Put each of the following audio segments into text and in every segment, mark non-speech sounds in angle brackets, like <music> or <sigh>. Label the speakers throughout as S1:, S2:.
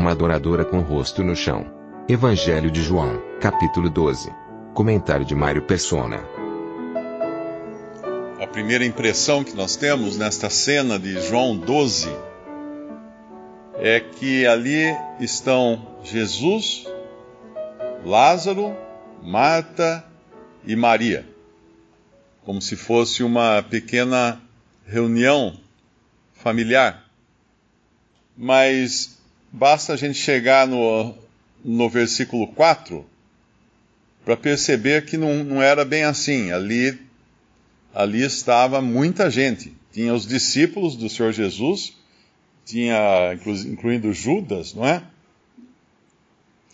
S1: Uma adoradora com o rosto no chão. Evangelho de João, capítulo 12. Comentário de Mário Persona.
S2: A primeira impressão que nós temos nesta cena de João 12 é que ali estão Jesus, Lázaro, Marta e Maria, como se fosse uma pequena reunião familiar. Mas basta a gente chegar no, no versículo 4 para perceber que não, não era bem assim. Ali, ali estava muita gente. Tinha os discípulos do Senhor Jesus, tinha incluindo Judas, não é?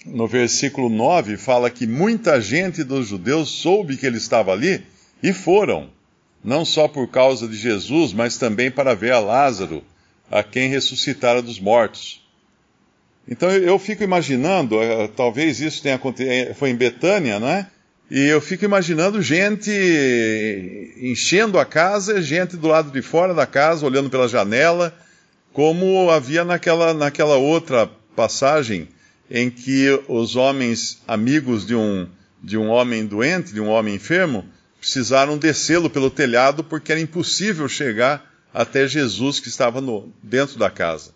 S2: No versículo 9 fala que muita gente dos judeus soube que ele estava ali e foram, não só por causa de Jesus, mas também para ver a Lázaro, a quem ressuscitara dos mortos. Então eu fico imaginando, eh, talvez isso tenha acontecido, eh, foi em Betânia, não é? E eu fico imaginando gente enchendo a casa, gente do lado de fora da casa, olhando pela janela, como havia naquela, naquela outra passagem em que os homens amigos de um, de um homem doente, de um homem enfermo, precisaram descê-lo pelo telhado porque era impossível chegar até Jesus que estava no, dentro da casa.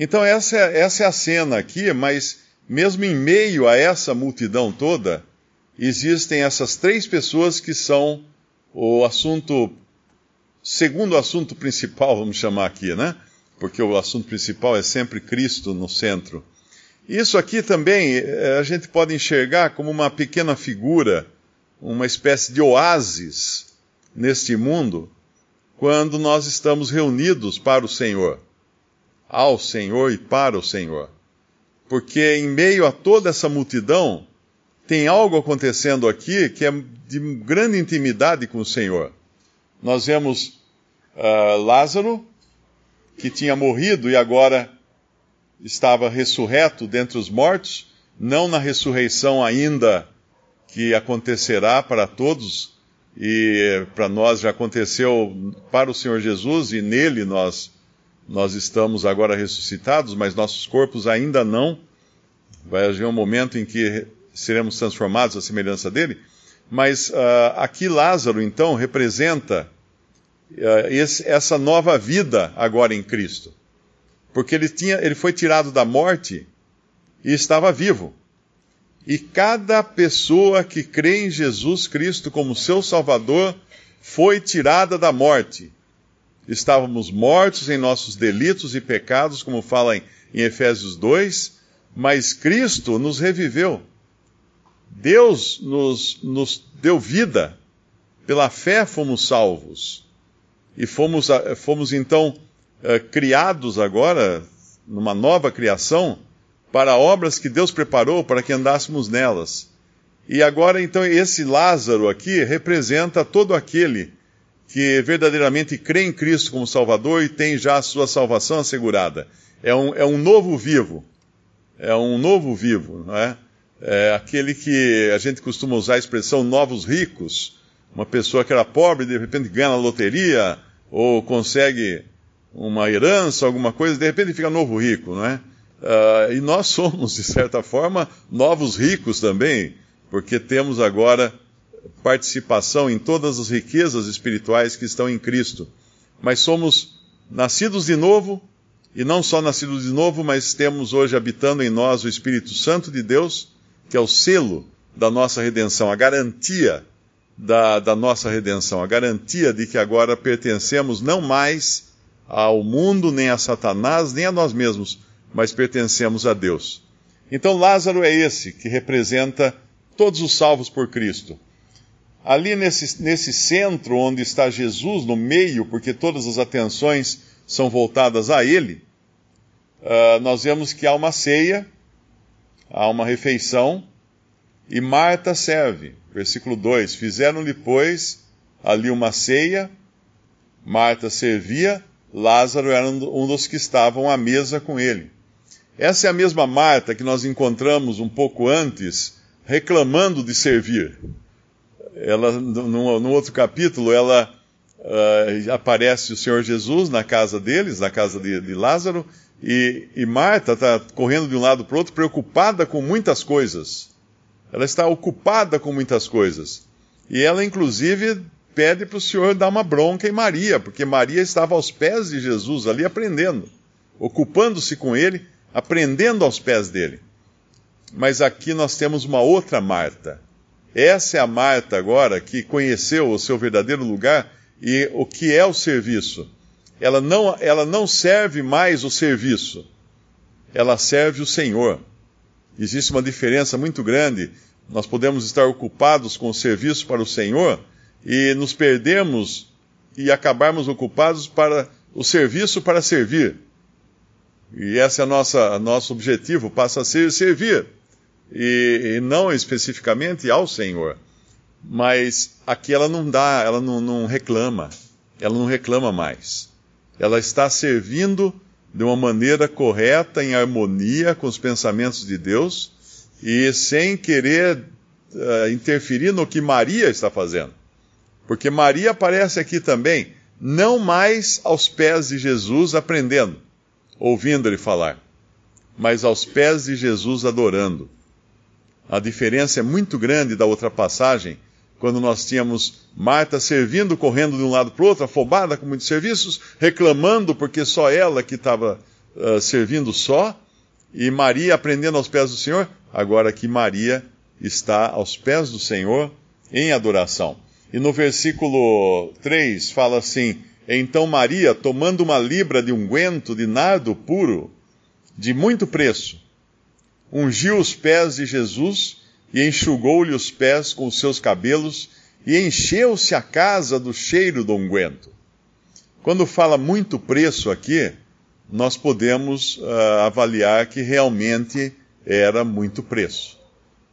S2: Então, essa é, essa é a cena aqui, mas mesmo em meio a essa multidão toda, existem essas três pessoas que são o assunto, segundo assunto principal, vamos chamar aqui, né? Porque o assunto principal é sempre Cristo no centro. Isso aqui também eh, a gente pode enxergar como uma pequena figura, uma espécie de oásis neste mundo, quando nós estamos reunidos para o Senhor ao Senhor e para o Senhor. Porque em meio a toda essa multidão, tem algo acontecendo aqui que é de grande intimidade com o Senhor. Nós vemos uh, Lázaro, que tinha morrido e agora estava ressurreto dentre os mortos, não na ressurreição ainda que acontecerá para todos, e para nós já aconteceu para o Senhor Jesus, e nele nós nós estamos agora ressuscitados, mas nossos corpos ainda não. Vai haver um momento em que seremos transformados à semelhança dele. Mas uh, aqui Lázaro, então, representa uh, esse, essa nova vida agora em Cristo. Porque ele, tinha, ele foi tirado da morte e estava vivo. E cada pessoa que crê em Jesus Cristo como seu Salvador foi tirada da morte estávamos mortos em nossos delitos e pecados, como fala em, em Efésios 2, mas Cristo nos reviveu. Deus nos, nos deu vida. Pela fé fomos salvos. E fomos, fomos então eh, criados agora, numa nova criação, para obras que Deus preparou para que andássemos nelas. E agora, então, esse Lázaro aqui representa todo aquele que verdadeiramente crê em Cristo como Salvador e tem já a sua salvação assegurada. É um, é um novo vivo. É um novo vivo, não é? É aquele que a gente costuma usar a expressão novos ricos. Uma pessoa que era pobre de repente ganha na loteria ou consegue uma herança, alguma coisa, de repente fica novo rico, não é? Uh, e nós <laughs> somos, de certa forma, novos ricos também, porque temos agora participação em todas as riquezas espirituais que estão em Cristo. Mas somos nascidos de novo, e não só nascidos de novo, mas temos hoje habitando em nós o Espírito Santo de Deus, que é o selo da nossa redenção, a garantia da, da nossa redenção, a garantia de que agora pertencemos não mais ao mundo, nem a Satanás, nem a nós mesmos, mas pertencemos a Deus. Então Lázaro é esse que representa todos os salvos por Cristo. Ali nesse, nesse centro onde está Jesus, no meio, porque todas as atenções são voltadas a ele, uh, nós vemos que há uma ceia, há uma refeição, e Marta serve. Versículo 2: Fizeram-lhe, pois, ali uma ceia, Marta servia, Lázaro era um dos que estavam à mesa com ele. Essa é a mesma Marta que nós encontramos um pouco antes, reclamando de servir. Ela, no, outro capítulo, ela uh, aparece o Senhor Jesus na casa deles, na casa de, de Lázaro, e, e Marta está correndo de um lado para o outro, preocupada com muitas coisas. Ela está ocupada com muitas coisas. E ela, inclusive, pede para o Senhor dar uma bronca em Maria, porque Maria estava aos pés de Jesus ali aprendendo, ocupando-se com ele, aprendendo aos pés dele. Mas aqui nós temos uma outra Marta. Essa é a Marta agora que conheceu o seu verdadeiro lugar e o que é o serviço. Ela não, ela não serve mais o serviço, ela serve o Senhor. Existe uma diferença muito grande. Nós podemos estar ocupados com o serviço para o Senhor e nos perdermos e acabarmos ocupados para o serviço para servir. E esse é nossa nosso objetivo, passa a ser servir. E, e não especificamente ao Senhor. Mas aqui ela não dá, ela não, não reclama. Ela não reclama mais. Ela está servindo de uma maneira correta, em harmonia com os pensamentos de Deus e sem querer uh, interferir no que Maria está fazendo. Porque Maria aparece aqui também, não mais aos pés de Jesus aprendendo, ouvindo ele falar, mas aos pés de Jesus adorando. A diferença é muito grande da outra passagem, quando nós tínhamos Marta servindo, correndo de um lado para o outro, afobada com muitos serviços, reclamando porque só ela que estava uh, servindo só, e Maria aprendendo aos pés do Senhor. Agora que Maria está aos pés do Senhor em adoração. E no versículo 3 fala assim: Então Maria, tomando uma libra de unguento de nardo puro, de muito preço, ungiu os pés de Jesus e enxugou-lhe os pés com os seus cabelos e encheu-se a casa do cheiro do unguento. Quando fala muito preço aqui, nós podemos uh, avaliar que realmente era muito preço.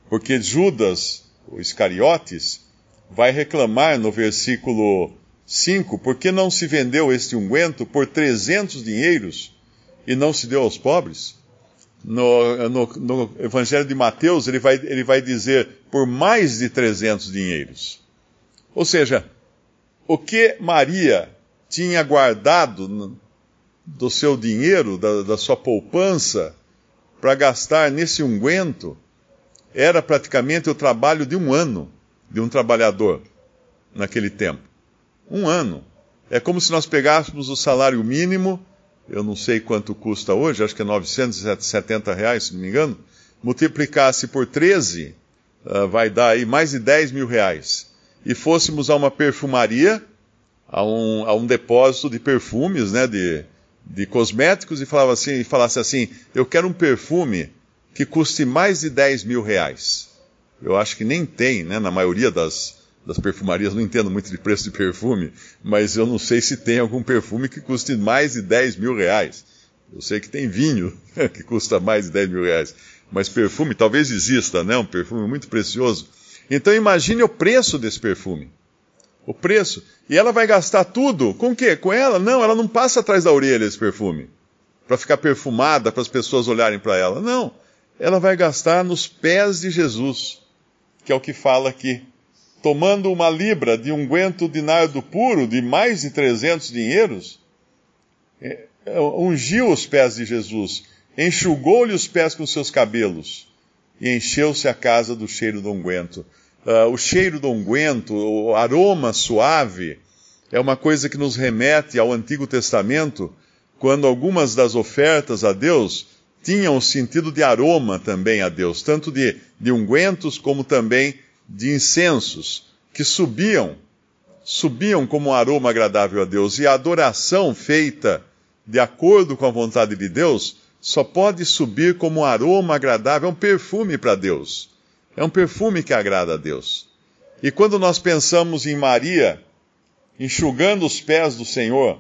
S2: Porque Judas, o Iscariotes, vai reclamar no versículo 5, por que não se vendeu este unguento por 300 dinheiros e não se deu aos pobres? No, no, no, Evangelho de Mateus, ele vai, ele vai dizer por mais de 300 dinheiros. Ou seja, o que Maria tinha guardado do seu dinheiro, da, da sua poupança, para gastar nesse unguento, era praticamente o trabalho de um ano de um trabalhador naquele tempo. Um ano. É como se nós pegássemos o salário mínimo, eu não sei quanto custa hoje, acho que é 970 reais, se não me engano, multiplicasse por 13, uh, ah, vai dar aí mais de 10 mil reais. E fôssemos a uma perfumaria, a um, a um depósito de perfumes, né, de, de cosméticos, e falava assim, falasse assim, eu quero um perfume que custe mais de 10 mil reais eu acho que nem tem, né? Na maioria das, das perfumarias, não entendo muito de preço de perfume, mas eu não sei se tem algum perfume que custe mais de 10 mil reais. Eu sei que tem vinho <laughs> que custa mais de 10 mil reais, mas perfume talvez exista, né? Um perfume muito precioso. Então imagine o preço desse perfume. O preço. E ela vai gastar tudo com o quê? Com ela? Não, ela não passa atrás da orelha esse perfume. Para ficar perfumada, para as pessoas olharem para ela. Não. Ela vai gastar nos pés de Jesus que é o que fala aqui. Tomando uma libra de unguento de nardo puro de mais de 300 dinheiros, é, é, ungiu os pés de Jesus, enxugou-lhe os pés com seus cabelos e encheu-se a casa do cheiro do unguento. Uh, o cheiro do unguento, o aroma suave, é uma coisa que nos remete ao Antigo Testamento, quando algumas das ofertas a Deus tinham o sentido de aroma também a Deus, tanto de, de ungüentos como também de incensos, que subiam, subiam como um aroma agradável a Deus. E a adoração feita de acordo com a vontade de Deus só pode subir como um aroma agradável, é um perfume para Deus. É um perfume que agrada a Deus. E quando nós pensamos em Maria enxugando os pés do Senhor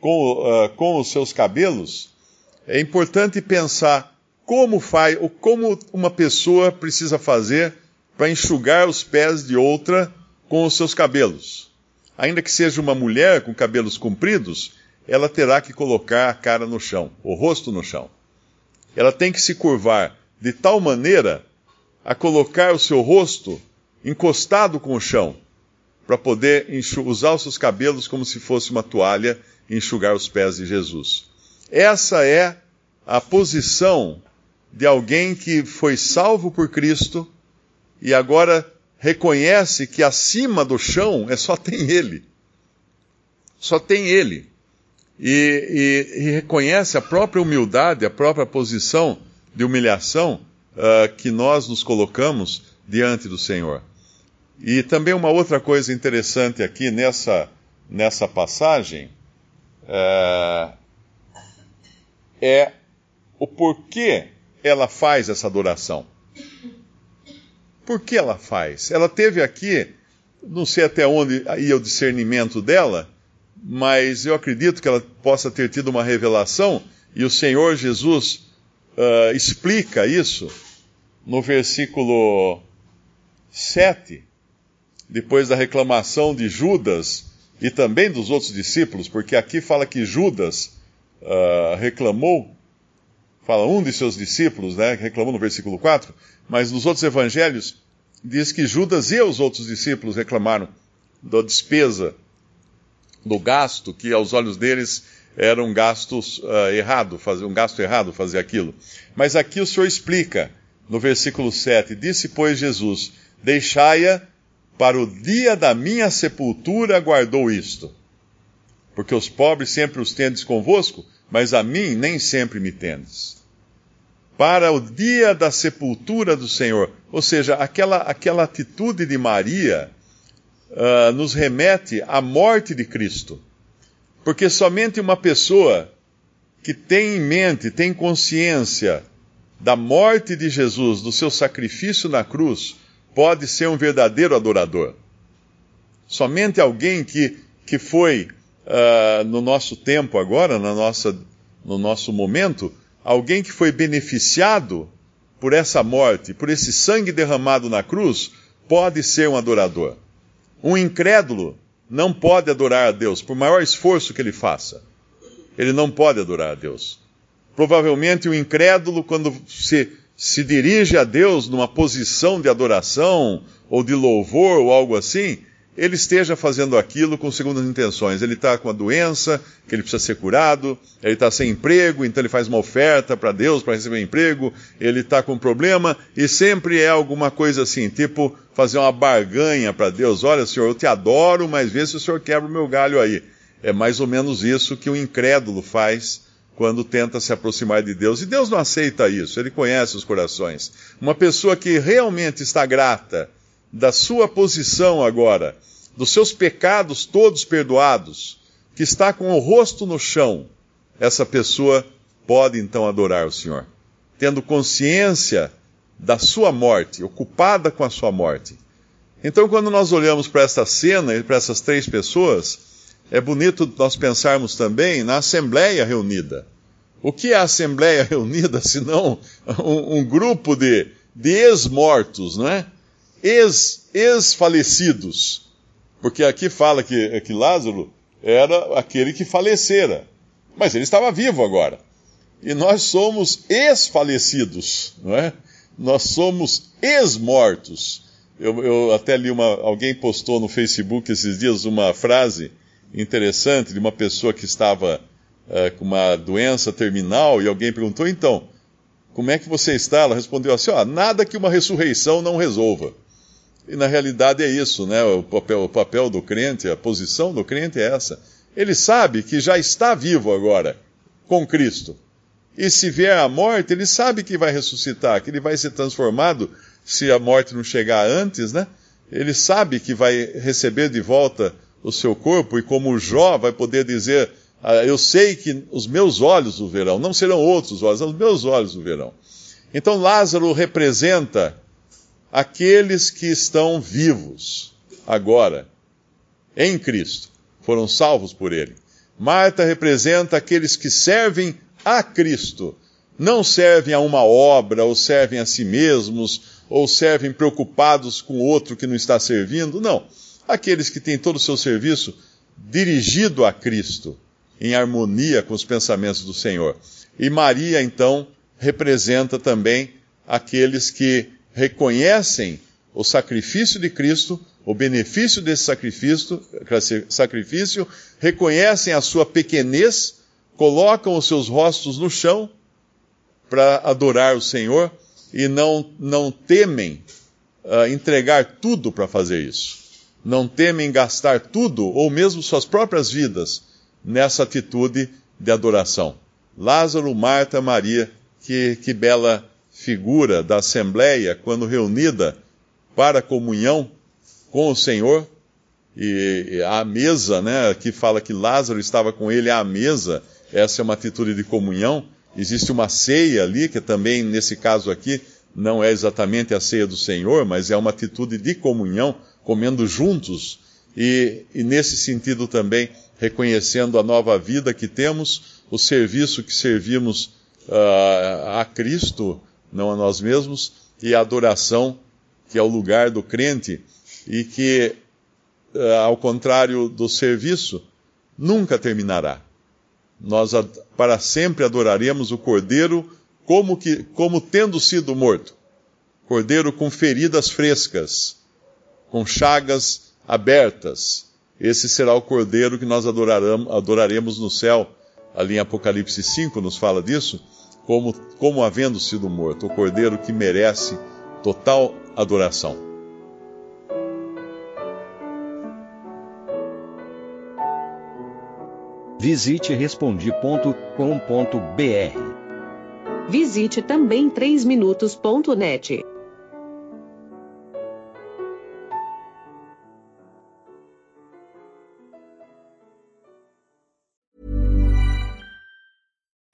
S2: com, uh, com os seus cabelos, é importante pensar como faz, ou como uma pessoa precisa fazer para enxugar os pés de outra com os seus cabelos. Ainda que seja uma mulher com cabelos compridos, ela terá que colocar a cara no chão, o rosto no chão. Ela tem que se curvar de tal maneira a colocar o seu rosto encostado com o chão, para poder usar os seus cabelos como se fosse uma toalha e enxugar os pés de Jesus. Essa é a posição de alguém que foi salvo por Cristo e agora reconhece que acima do chão é só tem Ele. Só tem Ele. E, e, e reconhece a própria humildade, a própria posição de humilhação uh, que nós nos colocamos diante do Senhor. E também uma outra coisa interessante aqui nessa, nessa passagem uh, é o porquê ela faz essa adoração. Por que ela faz? Ela teve aqui, não sei até onde ia o discernimento dela, mas eu acredito que ela possa ter tido uma revelação e o Senhor Jesus uh, explica isso no versículo 7, depois da reclamação de Judas e também dos outros discípulos, porque aqui fala que Judas uh, reclamou, fala um de seus discípulos, né, reclamou no versículo 4, mas nos outros evangelhos diz que Judas e os outros discípulos reclamaram da despesa, do gasto, que aos olhos deles era um gasto uh, errado, fazer, um gasto errado fazer aquilo. Mas aqui o Senhor explica, no versículo 7, disse, pois, Jesus, deixai-a para o dia da minha sepultura guardou isto. Porque os pobres sempre os tendes convosco, mas a mim nem sempre me tendes. Para o dia da sepultura do Senhor. Ou seja, aquela, aquela atitude de Maria uh, nos remete à morte de Cristo. Porque somente uma pessoa que tem em mente, tem consciência da morte de Jesus, do seu sacrifício na cruz, pode ser um verdadeiro adorador. Somente alguém que, que foi, uh, no nosso tempo agora, na nossa, no nosso momento, alguém que foi beneficiado por essa morte, por esse sangue derramado na cruz, pode ser um adorador. Um incrédulo não pode adorar a Deus, por maior esforço que ele faça. Ele não pode adorar a Deus. Provavelmente o incrédulo, quando se, se dirige a Deus numa posição de adoração ou de louvor ou algo assim, ele esteja fazendo aquilo com segundas intenções. Ele está com uma doença, que ele precisa ser curado, ele está sem emprego, então ele faz uma oferta para Deus para receber um emprego, ele está com um problema, e sempre é alguma coisa assim, tipo fazer uma barganha para Deus: olha, Senhor, eu te adoro, mas vê se o Senhor quebra o meu galho aí. É mais ou menos isso que o incrédulo faz quando tenta se aproximar de Deus. E Deus não aceita isso, ele conhece os corações. Uma pessoa que realmente está grata, da sua posição agora, dos seus pecados todos perdoados, que está com o rosto no chão, essa pessoa pode então adorar o Senhor, tendo consciência da sua morte, ocupada com a sua morte. Então, quando nós olhamos para esta cena e para essas três pessoas, é bonito nós pensarmos também na Assembleia reunida. O que é a Assembleia <laughs> reunida, senão um, um grupo de, de ex-mortos, não é? Ex-falecidos. Porque aqui fala que, que Lázaro era aquele que falecera. Mas ele estava vivo agora. E nós somos ex-falecidos, não é? Nós somos ex-mortos. Eu, eu, até li uma. Alguém postou no Facebook esses dias uma frase interessante de uma pessoa que estava uh, com uma doença terminal e alguém perguntou: então, como é que você está? Ela respondeu assim: ó, nada que uma ressurreição não resolva. E na realidade é isso, né? O papel, o papel do crente, a posição do crente é essa. Ele sabe que já está vivo agora com Cristo. E se vier a morte, ele sabe que vai ressuscitar, que ele vai ser transformado se a morte não chegar antes, né? Ele sabe que vai receber de volta o seu corpo e como Jó vai poder dizer, ah, eu sei que os meus olhos o verão, não serão outros olhos, os meus olhos o verão. Então Lázaro representa aqueles que estão vivos agora em Cristo, foram salvos por Ele. Marta representa aqueles que servem a Cristo. Não servem a uma obra, ou servem a si mesmos, ou servem preocupados com outro que não está servindo. Não. Aqueles que têm todo o seu serviço dirigido a Cristo, em harmonia com os pensamentos do Senhor. E Maria, então, representa também aqueles que reconhecem o sacrifício de Cristo, o benefício desse sacrifício, sacrifício, reconhecem a sua pequenez, colocam os seus rostos no chão para adorar o Senhor e não, não temem uh, entregar tudo para fazer isso. Não temem gastar tudo, ou mesmo suas próprias vidas, nessa atitude de adoração. Lázaro, Marta, Maria, que, que bela figura da Assembleia quando reunida para comunhão com o Senhor. E a mesa, né, que fala que Lázaro estava com ele à mesa, essa é uma atitude de comunhão. Existe uma ceia ali, que também, nesse caso aqui, não é exatamente a ceia do Senhor, mas é uma atitude de comunhão, comendo juntos. E, e nesse sentido também, reconhecendo a nova vida que temos, o serviço que servimos uh, a Cristo, não a nós mesmos, e a adoração, que é o lugar do crente, e que, uh, ao contrário do serviço, nunca terminará. Nós para sempre adoraremos o Cordeiro como, que, como tendo sido morto. Cordeiro com feridas frescas, com chagas abertas. Esse será o Cordeiro que nós adoraremos no céu. Ali em Apocalipse 5 nos fala disso como, como havendo sido morto, o cordeiro que merece total adoração.
S3: Visite respondi.com.br.
S4: Visite também 3minutos.net.